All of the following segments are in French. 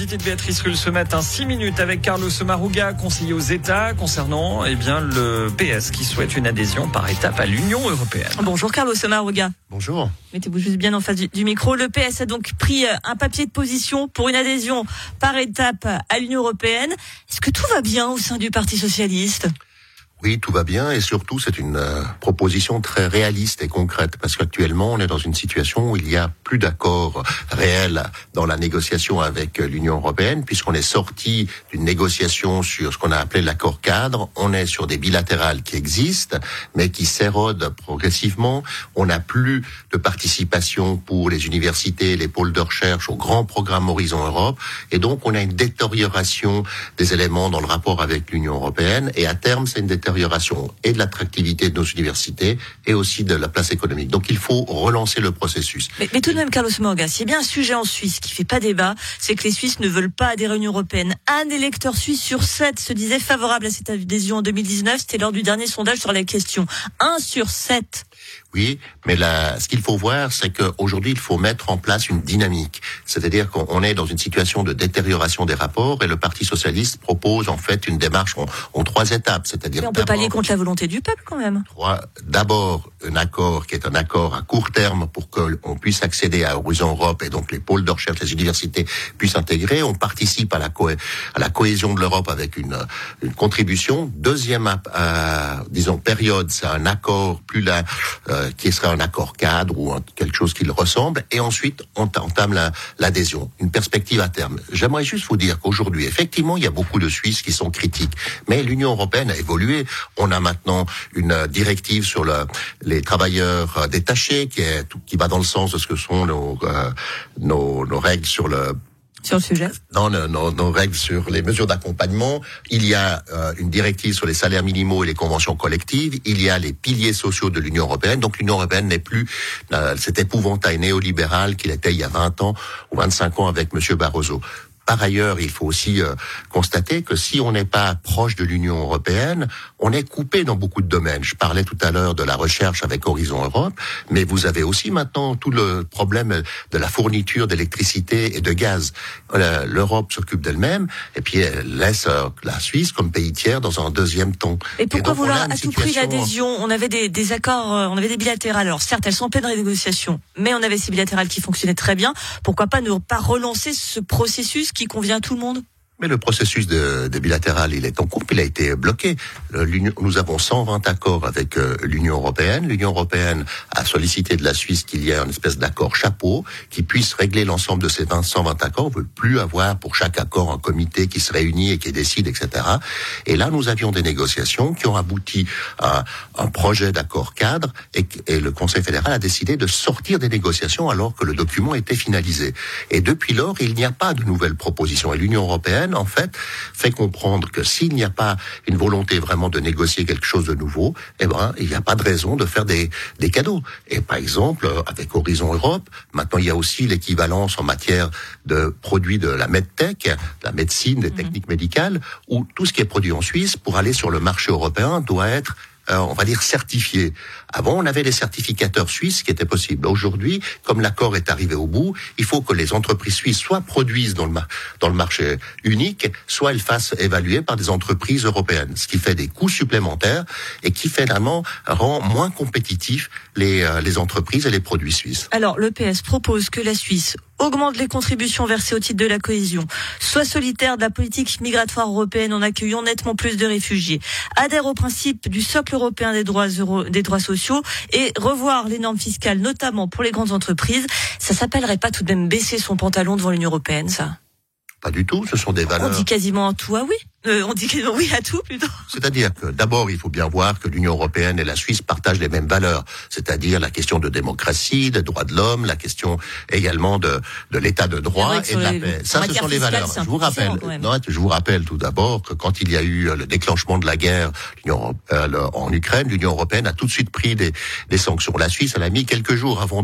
L'invité de Béatrice Rulle ce matin, 6 minutes avec Carlos Maruga, conseiller aux États concernant eh bien, le PS qui souhaite une adhésion par étape à l'Union européenne. Bonjour Carlos Maruga. Bonjour. Mettez-vous juste bien en face du, micro. Le PS a donc pris euh, un papier de position pour une adhésion par étape à l'Union européenne. Est-ce que tout va bien au sein du Parti socialiste? Oui, tout va bien et surtout c'est une euh, proposition très réaliste et concrète parce qu'actuellement on est dans une situation où il y a plus d'accord réel dans la négociation avec l'Union européenne puisqu'on est sorti d'une négociation sur ce qu'on a appelé l'accord cadre, on est sur des bilatérales qui existent mais qui s'érodent progressivement, on n'a plus de participation pour les universités, les pôles de recherche au grand programme Horizon Europe et donc on a une détérioration des éléments dans le rapport avec l'Union européenne et à terme c'est une détérioration et de l'attractivité de nos universités et aussi de la place économique. Donc il faut relancer le processus. Mais, tout de même, Carlos Morga, s'il y a bien un sujet en Suisse qui fait pas débat, c'est que les Suisses ne veulent pas adhérer à l'Union européenne. Un électeur suisse sur sept se disait favorable à cette adhésion en 2019. C'était lors du dernier sondage sur la question. Un sur sept. Oui, mais là, ce qu'il faut voir, c'est qu'aujourd'hui, il faut mettre en place une dynamique. C'est-à-dire qu'on est dans une situation de détérioration des rapports et le Parti socialiste propose en fait une démarche en, trois étapes. C'est-à-dire on peut pas aller contre la volonté du peuple quand même. D'abord, un accord qui est un accord à court terme pour qu'on puisse accéder à Horizon Europe et donc les pôles de recherche, les universités puissent intégrer. On participe à la, cohésion de l'Europe avec une, contribution. Deuxième, euh, disons, période, c'est un accord plus là. Euh, euh, qui serait un accord cadre ou quelque chose qui le ressemble, et ensuite on entame l'adhésion, une perspective à terme. J'aimerais juste vous dire qu'aujourd'hui, effectivement, il y a beaucoup de Suisses qui sont critiques, mais l'Union européenne a évolué. On a maintenant une directive sur le, les travailleurs euh, détachés qui, est, qui va dans le sens de ce que sont nos, euh, nos, nos règles sur le sur le sujet Dans nos, nos, règles sur les mesures d'accompagnement, il y a euh, une directive sur les salaires minimaux et les conventions collectives, il y a les piliers sociaux de l'Union européenne. Donc l'Union européenne n'est plus euh, cet épouvantail néolibéral qu'il était il y a 20 ans ou 25 ans avec M. Barroso. Par ailleurs, il faut aussi euh, constater que si on n'est pas proche de l'Union européenne, on est coupé dans beaucoup de domaines. Je parlais tout à l'heure de la recherche avec Horizon Europe, mais vous avez aussi maintenant tout le problème de la fourniture d'électricité et de gaz. L'Europe s'occupe d'elle-même et puis elle laisse euh, la Suisse comme pays tiers dans un deuxième temps. Et pourquoi vouloir à tout prix l'adhésion? On avait des, des, accords, euh, on avait des bilatérales. Alors certes, elles sont en pleine négociation, mais on avait ces bilatérales qui fonctionnaient très bien. Pourquoi pas ne pas relancer ce processus qui convient à tout le monde mais le processus de, de, bilatéral, il est en cours, il a été bloqué. Nous avons 120 accords avec euh, l'Union européenne. L'Union européenne a sollicité de la Suisse qu'il y ait une espèce d'accord chapeau qui puisse régler l'ensemble de ces 20, 120 accords. On ne veut plus avoir pour chaque accord un comité qui se réunit et qui décide, etc. Et là, nous avions des négociations qui ont abouti à un projet d'accord cadre et, et le Conseil fédéral a décidé de sortir des négociations alors que le document était finalisé. Et depuis lors, il n'y a pas de nouvelles propositions. Et l'Union européenne en fait, fait comprendre que s'il n'y a pas une volonté vraiment de négocier quelque chose de nouveau, eh ben, il n'y a pas de raison de faire des, des cadeaux. Et par exemple, avec Horizon Europe, maintenant il y a aussi l'équivalence en matière de produits de la medtech, la médecine, des mhm. techniques médicales, où tout ce qui est produit en Suisse, pour aller sur le marché européen, doit être euh, on va dire certifié. Avant, on avait des certificateurs suisses qui étaient possibles. Aujourd'hui, comme l'accord est arrivé au bout, il faut que les entreprises suisses soit produisent dans le, dans le marché unique, soit elles fassent évaluer par des entreprises européennes, ce qui fait des coûts supplémentaires et qui finalement rend moins compétitifs les, euh, les entreprises et les produits suisses. Alors, le PS propose que la Suisse augmente les contributions versées au titre de la cohésion, soit solitaire de la politique migratoire européenne en accueillant nettement plus de réfugiés, adhère au principe du socle européen des droits, des droits sociaux et revoir les normes fiscales, notamment pour les grandes entreprises. Ça s'appellerait pas tout de même baisser son pantalon devant l'Union européenne, ça? Pas du tout, ce sont des valeurs. On dit quasiment tout ah oui? Euh, on dit oui à tout plutôt. C'est-à-dire que d'abord, il faut bien voir que l'Union européenne et la Suisse partagent les mêmes valeurs, c'est-à-dire la question de démocratie, des droits de l'homme, la question également de, de l'état de droit et de la paix. Ça, ce sont les valeurs. Je vous rappelle, non, je vous rappelle tout d'abord que quand il y a eu le déclenchement de la guerre euh, en Ukraine, l'Union européenne a tout de suite pris des, des sanctions. La Suisse, elle a mis quelques jours avant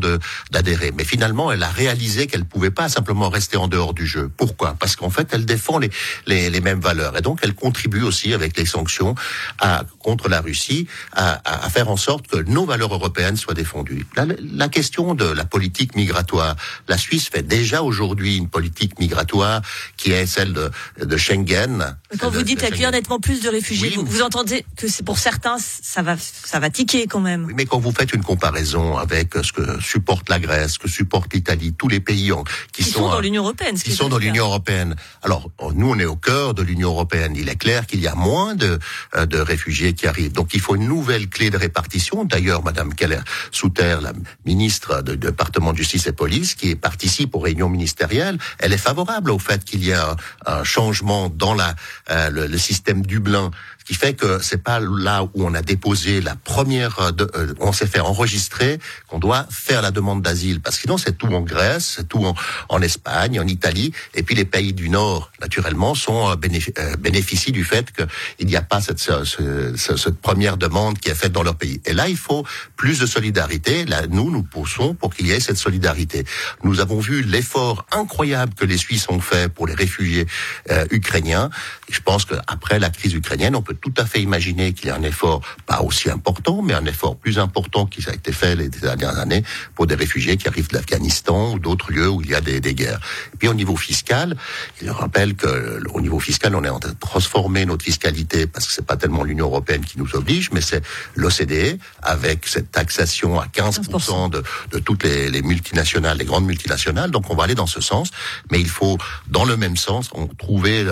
d'adhérer, mais finalement, elle a réalisé qu'elle pouvait pas simplement rester en dehors du jeu. Pourquoi? Parce qu'en fait, elle défend les, les, les mêmes valeurs. Et donc elle contribue aussi avec les sanctions à, contre la Russie à, à, faire en sorte que nos valeurs européennes soient défendues. La, la question de la politique migratoire, la Suisse fait déjà aujourd'hui une politique migratoire qui est celle de, de Schengen. Quand vous dites accueillir nettement plus de réfugiés, vous, vous, entendez que c'est pour certains ça va ça va tiquer quand même. Oui, mais quand vous faites une comparaison avec ce que supporte la Grèce, ce que supporte l'Italie, tous les pays qui, qui sont, dans l'Union européenne, qui sont dans l'Union européenne. Alors nous on est au cœur de l'Union européenne. Il est clair qu'il y a moins de euh, de réfugiés qui arrivent. Donc il faut une nouvelle clé de répartition. D'ailleurs, Madame Keller Souter, la ministre du département de justice et police, qui participe aux réunions ministérielles, elle est favorable au fait qu'il y ait un, un, changement dans la euh, le, le système Dublin qui fait que c'est pas là où on a déposé la première, euh, de, euh, on s'est fait enregistrer qu'on doit faire la demande d'asile, parce que sinon c'est tout en Grèce, c'est tout en, Espagne, en Italie, et puis les pays du Nord, naturellement, sont euh, bénéficient du fait qu'il n'y a pas cette, cette, cette, première demande qui est faite dans leur pays. Et là, il faut plus de solidarité. Là, nous, nous poussons pour qu'il y ait cette solidarité. Nous avons vu l'effort incroyable que les Suisses ont fait pour les réfugiés euh, ukrainiens. Je pense qu'après la crise ukrainienne, on peut tout à fait imaginer qu'il y a un effort pas aussi important, mais un effort plus important qui a été fait les dernières années pour des réfugiés qui arrivent de l'Afghanistan ou d'autres lieux où il y a des, des, guerres. Et puis au niveau fiscal, il rappelle que au niveau fiscal, on est en train de transformer notre fiscalité parce que c'est pas tellement l'Union européenne qui nous oblige, mais c'est l'OCDE avec cette taxation à 15% de, de toutes les, les multinationales, les grandes multinationales. Donc on va aller dans ce sens, mais il faut dans le même sens on, trouver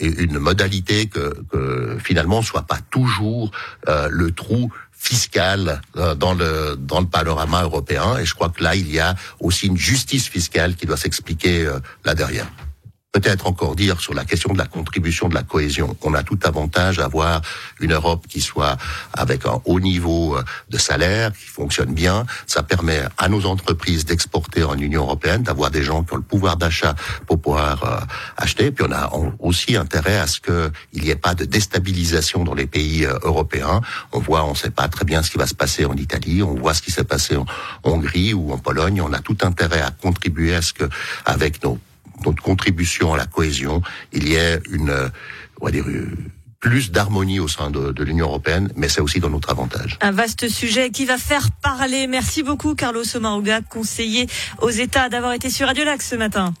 une modalité que, que finalement soit pas toujours euh, le trou fiscal euh, dans le dans le panorama européen. Et je crois que là il y a aussi une justice fiscale qui doit s'expliquer euh, là derrière peut-être encore dire sur la question de la contribution de la cohésion. On a tout avantage à avoir une Europe qui soit avec un haut niveau euh, de salaire, qui fonctionne bien. Ça permet à nos entreprises d'exporter en Union européenne, d'avoir des gens qui ont le pouvoir d'achat pour pouvoir euh, acheter. Puis on a aussi intérêt à ce qu'il n'y ait pas de déstabilisation dans les pays euh, européens. On voit, on ne sait pas très bien ce qui va se passer en Italie. On voit ce qui s'est passé en Hongrie ou en Pologne. On a tout intérêt à contribuer à ce que, avec nos notre contribution à la cohésion, il y ait une, on va dire, plus d'harmonie au sein de, l'Union européenne, mais c'est aussi dans notre avantage. Un vaste sujet qui va faire parler. Merci beaucoup, Carlos Omaruga, conseiller aux États, d'avoir été sur Radio Lac ce matin.